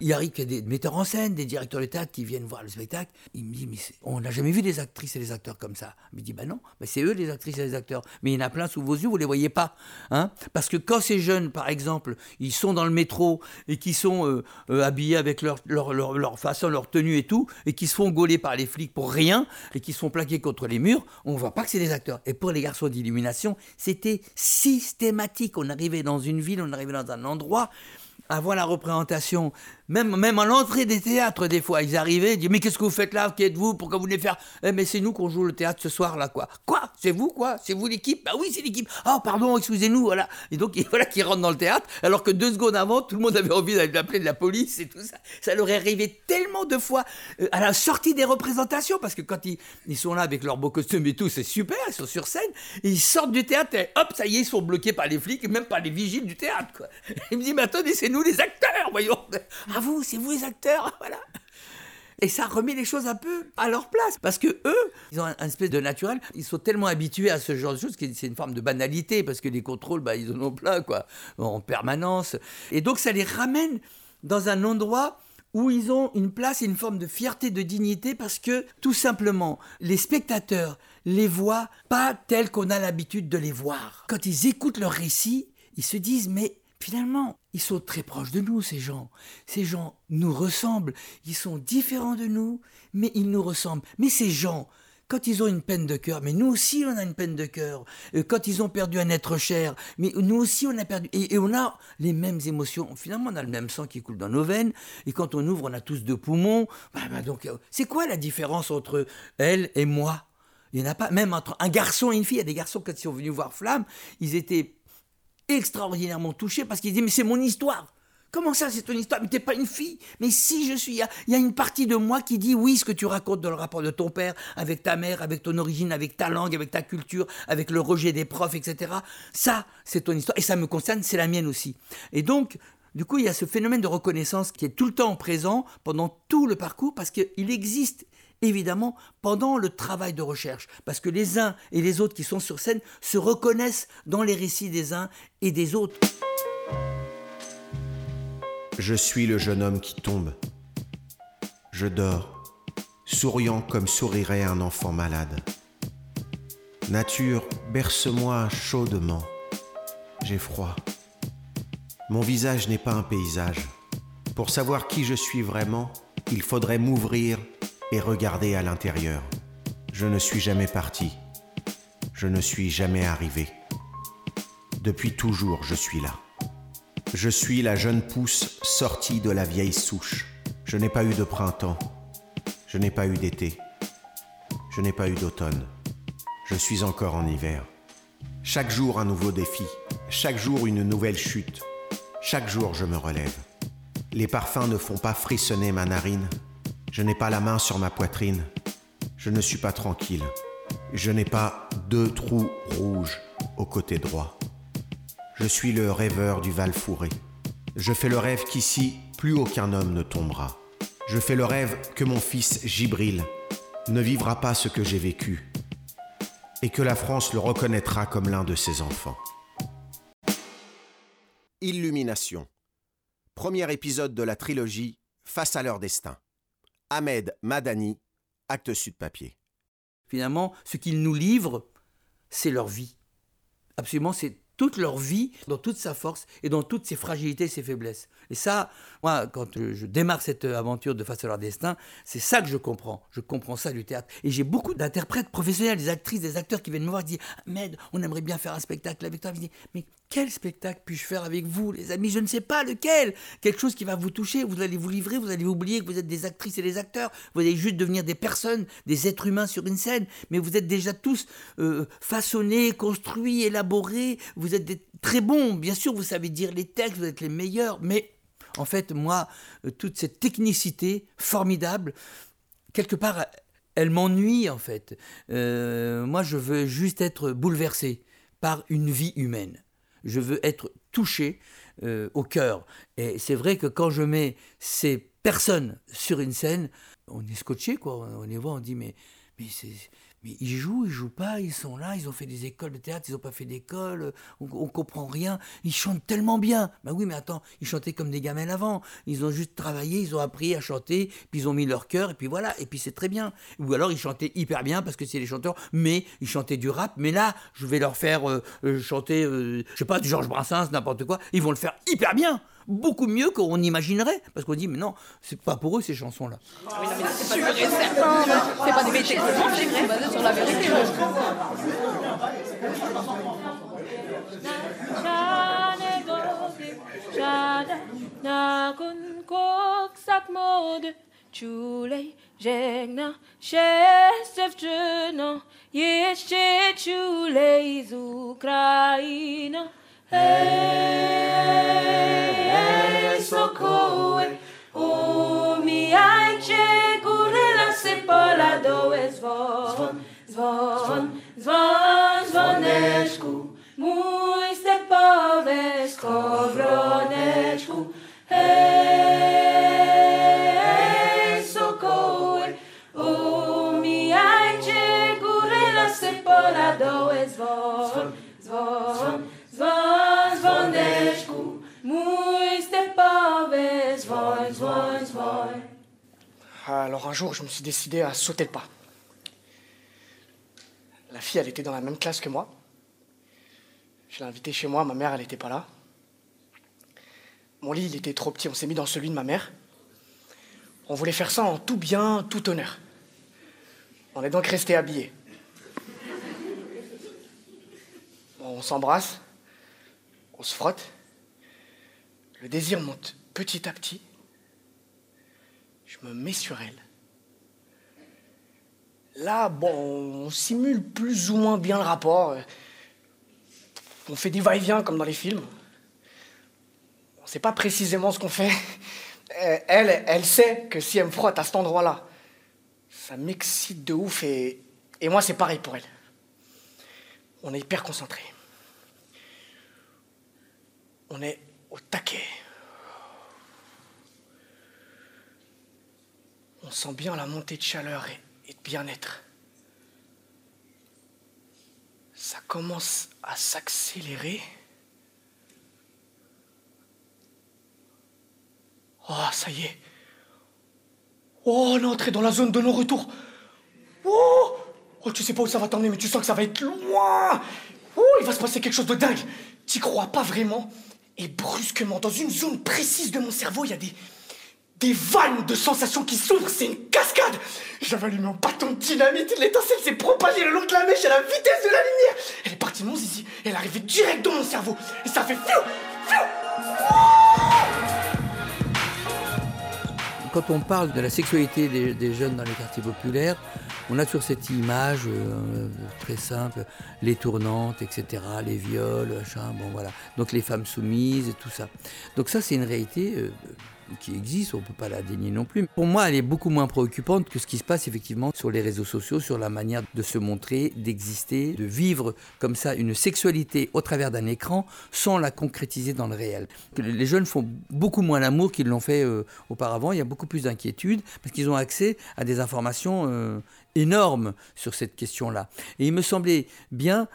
Il arrive qu'il y a des metteurs en scène, des directeurs de théâtre qui viennent voir le spectacle. Il me dit, mais on n'a jamais vu des actrices et des acteurs comme ça. Il me dit, bah non, bah c'est eux les actrices et les acteurs. Mais il y en a plein sous vos yeux, vous les voyez pas. Hein Parce que quand ces jeunes, par exemple, ils sont dans le métro et qui sont euh, euh, habillés avec leur, façon, leur tenue et tout, et qui se font gauler par les flics pour rien, et qui se font plaquer contre les murs, on voit pas que c'est des acteurs. Et pour les garçons d'illumination, c'était systématique. On arrivait dans une ville, on arrivait dans un endroit, avant la représentation, Même, même à l'entrée des théâtres, des fois, ils arrivaient, ils disaient Mais qu'est-ce que vous faites là? Qui êtes-vous? Pourquoi vous venez faire? Eh, mais c'est nous qu'on joue le théâtre ce soir, là, quoi. Quoi? C'est vous, quoi? C'est vous l'équipe? Bah oui, c'est l'équipe. Oh, pardon, excusez-nous, voilà. Et donc, voilà qu'ils rentrent dans le théâtre, alors que deux secondes avant, tout le monde avait envie d'aller appeler de la police et tout ça. Ça leur est arrivé tellement de fois euh, à la sortie des représentations, parce que quand ils, ils sont là avec leurs beaux costumes et tout, c'est super, ils sont sur scène, ils sortent du théâtre et hop, ça y est, ils sont bloqués par les flics et même par les vigiles du théâtre, quoi. Il me dit Mais attendez, c'est nous les acteurs, voyons. Ah, vous, c'est vous les acteurs, voilà. Et ça remet les choses un peu à leur place. Parce que eux, ils ont un, un espèce de naturel. Ils sont tellement habitués à ce genre de choses que c'est une forme de banalité. Parce que les contrôles, bah, ils en ont plein, quoi, en permanence. Et donc, ça les ramène dans un endroit où ils ont une place et une forme de fierté, de dignité, parce que tout simplement, les spectateurs les voient pas tels qu'on a l'habitude de les voir. Quand ils écoutent leur récit, ils se disent, mais finalement, ils sont très proches de nous, ces gens. Ces gens nous ressemblent, ils sont différents de nous, mais ils nous ressemblent. Mais ces gens, quand ils ont une peine de cœur, mais nous aussi on a une peine de cœur. Euh, Quand ils ont perdu un être cher, mais nous aussi on a perdu. Et, on a les mêmes émotions. Finalement, on a le même sang qui coule dans nos veines. Et quand on ouvre, on a tous deux poumons. Bah, bah, euh, c'est quoi la différence entre elle et moi? Il n'y en a pas. Même entre un garçon et une fille. Il y a des garçons, quand ils sont venus voir Flamme, ils étaient extraordinairement touchés parce qu'ils disaient Mais c'est mon histoire Comment ça, c'est ton histoire? Mais t'es pas une fille Mais si je suis, il y y, a une partie de moi qui dit oui, ce que tu racontes dans le rapport de ton père, avec ta mère, avec ton origine, avec ta langue, avec ta culture, avec le rejet des profs, etc. Ça, c'est ton histoire. Et ça me concerne, c'est la mienne aussi. Et donc, du coup, il y a ce phénomène de reconnaissance qui est tout le temps présent pendant tout le parcours parce qu'il existe évidemment pendant le travail de recherche. Parce que les uns et les autres qui sont sur scène se reconnaissent dans les récits des uns et des autres. Je suis le jeune homme qui tombe. Je dors, souriant comme sourirait un enfant malade. Nature, berce-moi chaudement. J'ai froid. Mon visage n'est pas un paysage. Pour savoir qui je suis vraiment, il faudrait m'ouvrir et regarder à l'intérieur. Je ne suis jamais parti. Je ne suis jamais arrivé. Depuis toujours, je suis là. Je suis la jeune pousse sortie de la vieille souche. Je n'ai pas eu de printemps. Je n'ai pas eu d'été. Je n'ai pas eu d'automne. Je suis encore en hiver. Chaque jour un nouveau défi. Chaque jour une nouvelle chute. Chaque jour je me relève. Les parfums ne font pas frissonner ma narine. Je n'ai pas la main sur ma poitrine. Je ne suis pas tranquille. Je n'ai pas deux trous rouges au côté droit. Je suis le rêveur du Val fourré. Je fais le rêve qu'ici, plus aucun homme ne tombera. Je fais le rêve que mon fils Gibril ne vivra pas ce que j'ai vécu et que la France le reconnaîtra comme l'un de ses enfants. Illumination. Premier épisode de la trilogie Face à leur destin. Ahmed Madani, acte sud papier. Finalement, ce qu'ils nous livrent, c'est leur vie. Absolument, c'est toute leur vie dans toute sa force et dans toutes ses fragilités et ses faiblesses. Et ça, moi, quand je démarre cette aventure de face à leur destin, c'est ça que je comprends. Je comprends ça du théâtre. Et j'ai beaucoup d'interprètes professionnels, des actrices, des acteurs qui viennent me voir et disent Ahmed, on aimerait bien faire un spectacle avec toi. Mais quel spectacle puis-je faire avec vous, les amis? Je ne sais pas lequel. Quelque chose qui va vous toucher, vous allez vous livrer, vous allez oublier que vous êtes des actrices et des acteurs. Vous allez juste devenir des personnes, des êtres humains sur une scène. Mais vous êtes déjà tous euh, façonnés, construits, élaborés. Vous êtes des très bons. Bien sûr, vous savez dire les textes, vous êtes les meilleurs. Mais en fait, moi, euh, toute cette technicité formidable, quelque part, elle m'ennuie en fait. Euh, moi, je veux juste être bouleversé par une vie humaine. Je veux être touché euh, au cœur. Et c'est vrai que quand je mets ces personnes sur une scène, on est scotché, quoi. On les voit, on dit, mais, mais, c'est- mais ils jouent, ils jouent pas, ils sont là, ils ont fait des écoles de théâtre, ils n'ont pas fait d'école, on, on comprend rien. Ils chantent tellement bien. Ben oui, mais attends, ils chantaient comme des gamins avant. Ils ont juste travaillé, ils ont appris à chanter, puis ils ont mis leur cœur, et puis voilà, et puis c'est très bien. Ou alors ils chantaient hyper bien parce que c'est les chanteurs, mais ils chantaient du rap. Mais là, je vais leur faire euh, euh, chanter, euh, je sais pas, du Georges Brassens, n'importe quoi. Ils vont le faire hyper bien. Beaucoup mieux qu'on imaginerait. Parce qu'on dit, mais non, c'est pas pour eux ces chansons-là. C'est pas pas des métiers, c'est basé sur la vérité. Z Hej, sokoły Umijajcie góry, lasy, pola, doły Dzwon, dzwon, dzwon, dzwoneczku Mój stepowy skowroneczku. Hej, sokoły Umijajcie góry, lasy, pola, doły dzwon, dzwon, Alors un jour, je me suis décidé à sauter le pas. La fille, elle était dans la même classe que moi. Je l'ai invitée chez moi, ma mère, elle n'était pas là. Mon lit, il était trop petit, on s'est mis dans celui de ma mère. On voulait faire ça en tout bien, tout honneur. On est donc resté habillés. On s'embrasse, on se frotte. Le désir monte petit à petit. Je me mets sur elle. Là, bon, on simule plus ou moins bien le rapport. On fait des va-et-vient comme dans les films. On ne sait pas précisément ce qu'on fait. Euh, Elle, elle sait que si elle me frotte à cet endroit-là, ça m'excite de ouf et, et moi c'est pareil pour elle. On est hyper concentrés. On est au taquet. On sent bien la montée de chaleur et, de bien-être. Ça commence à s'accélérer. Oh, ça y est. Oh, on est dans la zone de non-retour. Oh, oh, tu sais pas où ça va t'emmener, mais tu sens que ça va être loin. Oh, il va se passer quelque chose de dingue. T'y crois pas vraiment. Et brusquement, dans une zone précise de mon cerveau, il y a des, des vannes de sensations qui s'ouvrent. C'est une cascade. J'avais allumé un bâton de dynamite. L'étincelle s'est propagée le long de la mèche à la vitesse de la lumière. Elle est partie de mon zizi. Elle est arrivée direct dans mon cerveau. Et ça fait fiou, Quand on parle de la sexualité des, jeunes dans les quartiers populaires, on a toujours cette image euh, très simple, les tournantes, etc., les viols, machin, bon voilà. Donc les femmes soumises tout ça. Donc ça, c'est une réalité euh, qui existe, on ne peut pas la dénier non plus. Pour moi, elle est beaucoup moins préoccupante que ce qui se passe effectivement sur les réseaux sociaux, sur la manière de se montrer, d'exister, de vivre comme ça une sexualité au travers d'un écran sans la concrétiser dans le réel. Les jeunes font beaucoup moins l'amour qu'ils l'ont fait euh, auparavant, il y a beaucoup plus d'inquiétude parce qu'ils ont accès à des informations euh, énormes sur cette question-là. Et il me semblait bien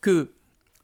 que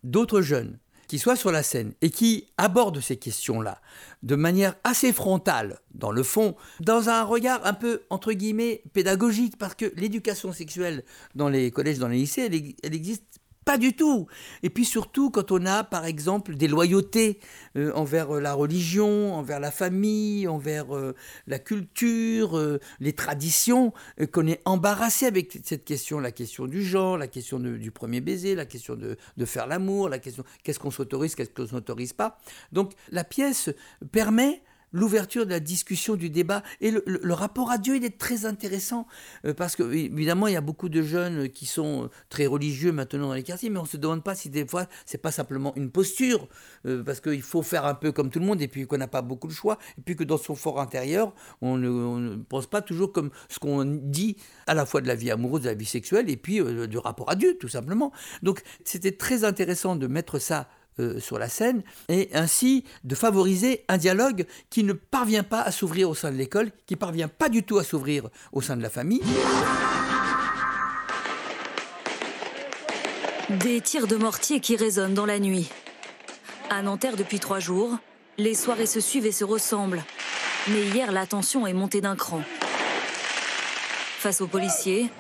d'autres jeunes qui soient sur la scène et qui abordent ces questions-là de manière assez frontale, dans le fond, dans un regard un peu, entre guillemets, pédagogique, parce que l'éducation sexuelle dans les collèges, dans les lycées, elle, elle existe pas du tout. Et puis surtout quand on a, par exemple, des loyautés euh, envers euh, la religion, envers la famille, envers euh, la culture, les traditions, qu'on est embarrassé avec cette question, la question du genre, la question du premier baiser, la question de, de faire l'amour, la question qu'est-ce qu'on s'autorise, qu'est-ce qu'on s'autorise pas. Donc la pièce permet l'ouverture de la discussion, du débat. Et le, rapport à Dieu, il est très intéressant, euh, parce que évidemment, il y a beaucoup de jeunes qui sont euh, très religieux maintenant dans les quartiers, mais on ne se demande pas si des fois, c'est pas simplement une posture, euh, parce qu'il faut faire un peu comme tout le monde, et puis qu'on n'a pas beaucoup de choix, et puis que dans son fort intérieur, on ne, pense pas toujours comme ce qu'on dit à la fois de la vie amoureuse, de la vie sexuelle, et puis du rapport à Dieu, tout simplement. Donc, c'était très intéressant de mettre ça euh, sur la scène et ainsi de favoriser un dialogue qui ne parvient pas à s'ouvrir au sein de l'école, qui parvient pas du tout à s'ouvrir au sein de la famille. Des tirs de mortier qui résonnent dans la nuit. À Nanterre depuis trois jours, les soirées se suivent et se ressemblent. Mais hier, la tension est montée d'un cran. Face aux policiers,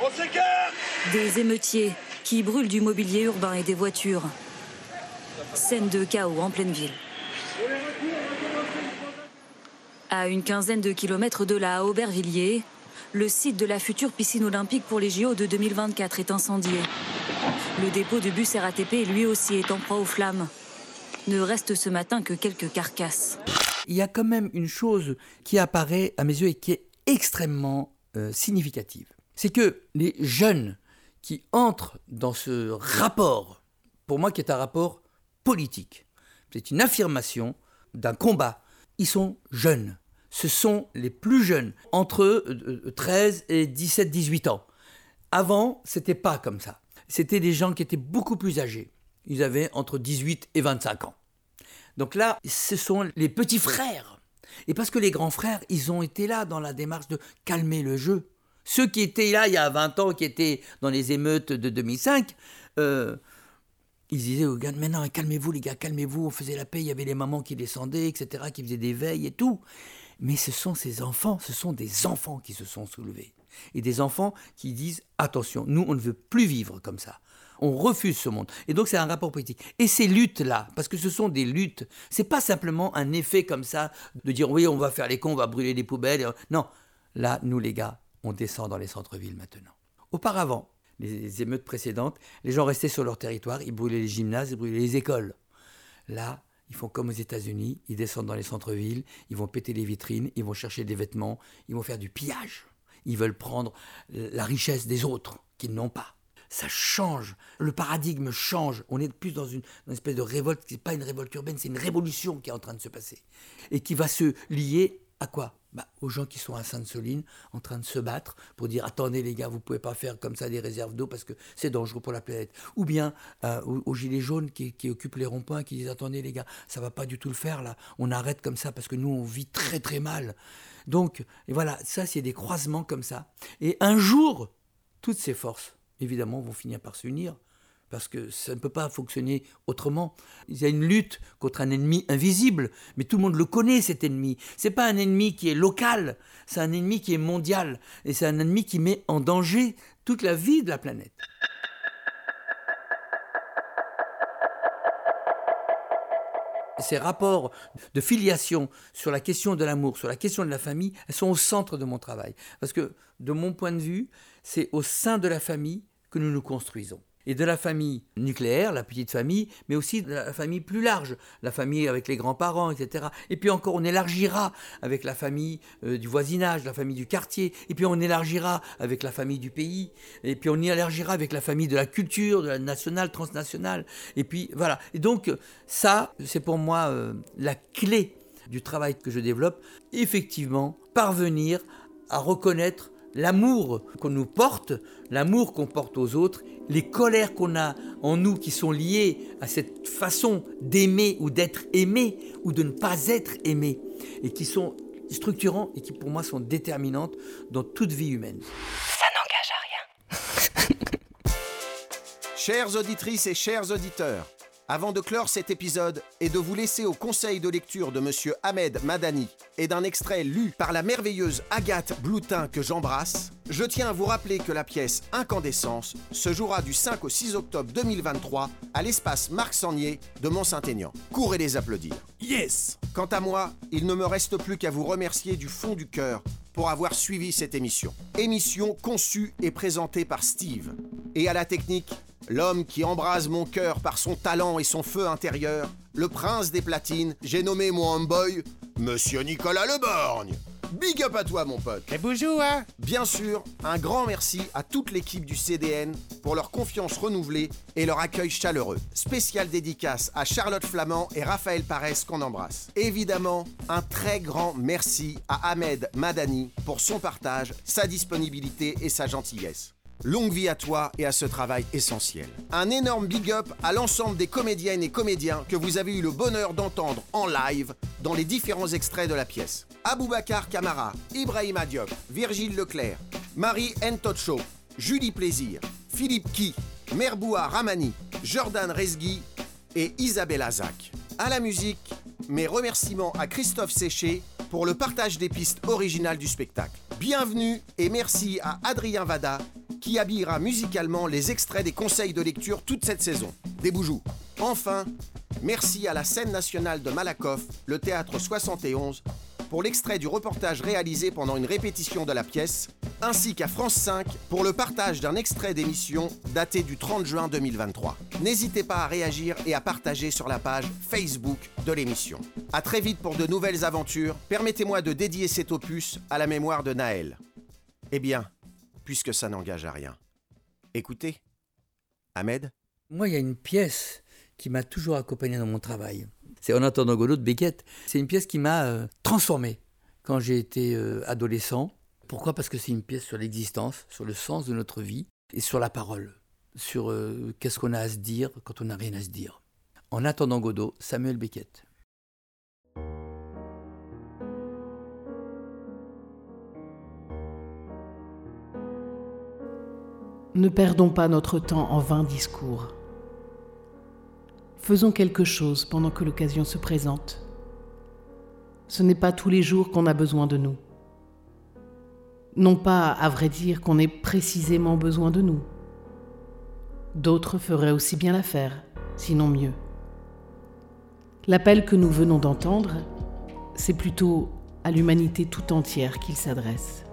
On des émeutiers qui brûlent du mobilier urbain et des voitures. Scène de chaos en pleine ville. À une quinzaine de kilomètres de là, à Aubervilliers, le site de la future piscine olympique pour les JO de 2024 est incendié. Le dépôt de bus RATP lui aussi est en proie aux flammes. Ne reste ce matin que quelques carcasses. il y a quand même une chose qui apparaît à mes yeux et qui est extrêmement euh, significative. C'est que les jeunes qui entrent dans ce rapport, pour moi qui est un rapport politique, c'est une affirmation d'un combat, ils sont jeunes. Ce sont les plus jeunes, entre 13 et 17, 18 ans. Avant, c'était pas comme ça. C'était des gens qui étaient beaucoup plus âgés. Ils avaient entre 18 et 25 ans. Donc là, ce sont les petits frères. Et parce que les grands frères, ils ont été là dans la démarche de calmer le jeu. Ceux qui étaient là il y a 20 ans, qui étaient dans les émeutes de 2005, euh, ils disaient aux gars, mais non, calmez-vous les gars, calmez-vous, on faisait la paix, il y avait les mamans qui descendaient, etc., qui faisaient des veilles et tout. Mais ce sont ces enfants, ce sont des enfants qui se sont soulevés. Et des enfants qui disent, attention, nous, on ne veut plus vivre comme ça. On refuse ce monde. Et donc c'est un rapport politique. Et ces luttes-là, parce que ce sont des luttes, c'est pas simplement un effet comme ça de dire oui, on va faire les cons, on va brûler les poubelles. Non, là, nous les gars, on descend dans les centres-villes maintenant. Auparavant, les émeutes précédentes, les gens restaient sur leur territoire, ils brûlaient les gymnases, ils brûlaient les écoles. Là, ils font comme aux États-Unis, ils descendent dans les centres-villes, ils vont péter les vitrines, ils vont chercher des vêtements, ils vont faire du pillage. Ils veulent prendre la richesse des autres qu'ils n'ont pas. Ça change, le paradigme change. On est plus dans une, espèce de révolte qui n'est pas une révolte urbaine, c'est une révolution qui est en train de se passer et qui va se lier à quoi? Bah, aux gens qui sont à Sainte-Soline en train de se battre pour dire attendez les gars, vous pouvez pas faire comme ça des réserves d'eau parce que c'est dangereux pour la planète. Ou bien euh, aux, gilets jaunes qui, occupent les ronds-points qui disent attendez les gars, ça va pas du tout le faire là, on arrête comme ça parce que nous on vit très très mal. Donc voilà, ça c'est des croisements comme ça. Et un jour, toutes ces forces évidemment vont finir par s'unir parce que ça ne peut pas fonctionner autrement. Il y a une lutte contre un ennemi invisible, mais tout le monde le connaît cet ennemi. C'est pas un ennemi qui est local, c'est un ennemi qui est mondial et c'est un ennemi qui met en danger toute la vie de la planète. Ces rapports de filiation sur la question de l'amour, sur la question de la famille, elles sont au centre de mon travail. Parce que, de mon point de vue, c'est au sein de la famille que nous nous construisons et de la famille nucléaire, la petite famille, mais aussi de la famille plus large, la famille avec les grands-parents, etc. Et puis encore, on élargira avec la famille euh, du voisinage, la famille du quartier, et puis on élargira avec la famille du pays, et puis on élargira avec la famille de la culture, de la nationale, transnationale, et puis voilà. Et donc ça, c'est pour moi euh, la clé du travail que je développe, effectivement, parvenir à reconnaître l'amour qu'on nous porte, l'amour qu'on porte aux autres, les colères qu'on a en nous qui sont liées à cette façon d'aimer ou d'être aimé ou de ne pas être aimé, et qui sont structurants et qui pour moi sont déterminantes dans toute vie humaine. Ça n'engage à rien. Chères auditrices et chers auditeurs, avant de clore cet épisode et de vous laisser au conseil de lecture de Monsieur Ahmed Madani et d'un extrait lu par la merveilleuse Agathe Bloutin que j'embrasse, je tiens à vous rappeler que la pièce Incandescence se jouera du 5 au 6 octobre 2023 à l'espace Marc Sangnier de Mont-Saint-Aignan. Courez les applaudir. Yes Quant à moi, il ne me reste plus qu'à vous remercier du fond du cœur pour avoir suivi cette émission. Émission conçue et présentée par Steve. Et à la technique, L'homme qui embrase mon cœur par son talent et son feu intérieur, le prince des platines, j'ai nommé mon homeboy Monsieur Nicolas Leborgne. Big up à toi, mon pote. Et bonjour, hein Bien sûr, un grand merci à toute l'équipe du CDN pour leur confiance renouvelée et leur accueil chaleureux. Spécial dédicace à Charlotte Flamand et Raphaël Parès qu'on embrasse. Évidemment, un très grand merci à Ahmed Madani pour son partage, sa disponibilité et sa gentillesse. Longue vie à toi et à ce travail essentiel. Un énorme big up à l'ensemble des comédiennes et comédiens que vous avez eu le bonheur d'entendre en live dans les différents extraits de la pièce. Aboubacar Kamara, Ibrahim Diop, Virgile Leclerc, Marie Ntocho, Julie Plaisir, Philippe Ki, Merboua Ramani, Jordan Rezgui et Isabella Zak. À la musique, mes remerciements à Christophe Séché pour le partage des pistes originales du spectacle. Bienvenue et merci à Adrien Vada qui habillera musicalement les extraits des conseils de lecture toute cette saison. Des boujoux. Enfin, merci à la scène nationale de Malakoff, le théâtre 71, pour l'extrait du reportage réalisé pendant une répétition de la pièce ainsi qu'à France 5 pour le partage d'un extrait d'émission daté du 30 juin 2023. N'hésitez pas à réagir et à partager sur la page Facebook de l'émission. À très vite pour de nouvelles aventures. Permettez-moi de dédier cet opus à la mémoire de Naël. Eh bien, puisque ça n'engage à rien, écoutez. Ahmed Moi, il y a une pièce qui m'a toujours accompagné dans mon travail. C'est En attendant Godot de Beckett. C'est une pièce qui m'a euh, transformé quand j'ai été euh, adolescent. Pourquoi? Parce que c'est une pièce sur l'existence, sur le sens de notre vie et sur la parole, sur euh, qu'est-ce qu'on a à se dire quand on n'a rien à se dire. En attendant Godot, Samuel Beckett. Ne perdons pas notre temps en vains discours. Faisons quelque chose pendant que l'occasion se présente. Ce n'est pas tous les jours qu'on a besoin de nous. Non pas, à vrai dire, qu'on ait précisément besoin de nous. D'autres feraient aussi bien l'affaire, sinon mieux. L'appel que nous venons d'entendre, c'est plutôt à l'humanité tout entière qu'il s'adresse.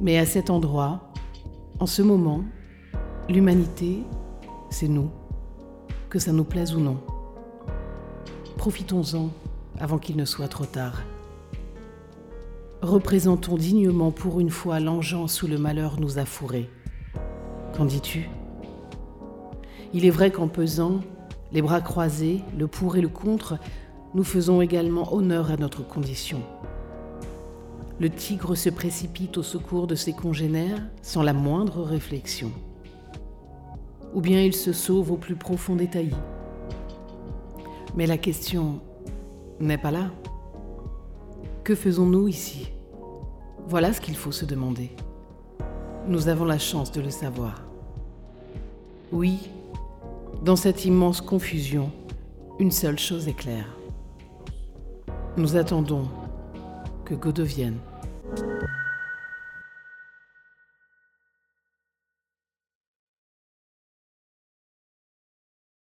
Mais à cet endroit, en ce moment, l'humanité, c'est nous, que ça nous plaise ou non. Profitons-en avant qu'il ne soit trop tard. Représentons dignement pour une fois l'engeance où le malheur nous a fourrés. Qu'en dis-tu? Il est vrai qu'en pesant, les bras croisés, le pour et le contre, nous faisons également honneur à notre condition. Le tigre se précipite au secours de ses congénères sans la moindre réflexion. Ou bien il se sauve au plus profond des taillis. Mais la question n'est pas là. Que faisons-nous ici? Voilà ce qu'il faut se demander. Nous avons la chance de le savoir. Oui, dans cette immense confusion, une seule chose est claire. Nous attendons que Godot vienne.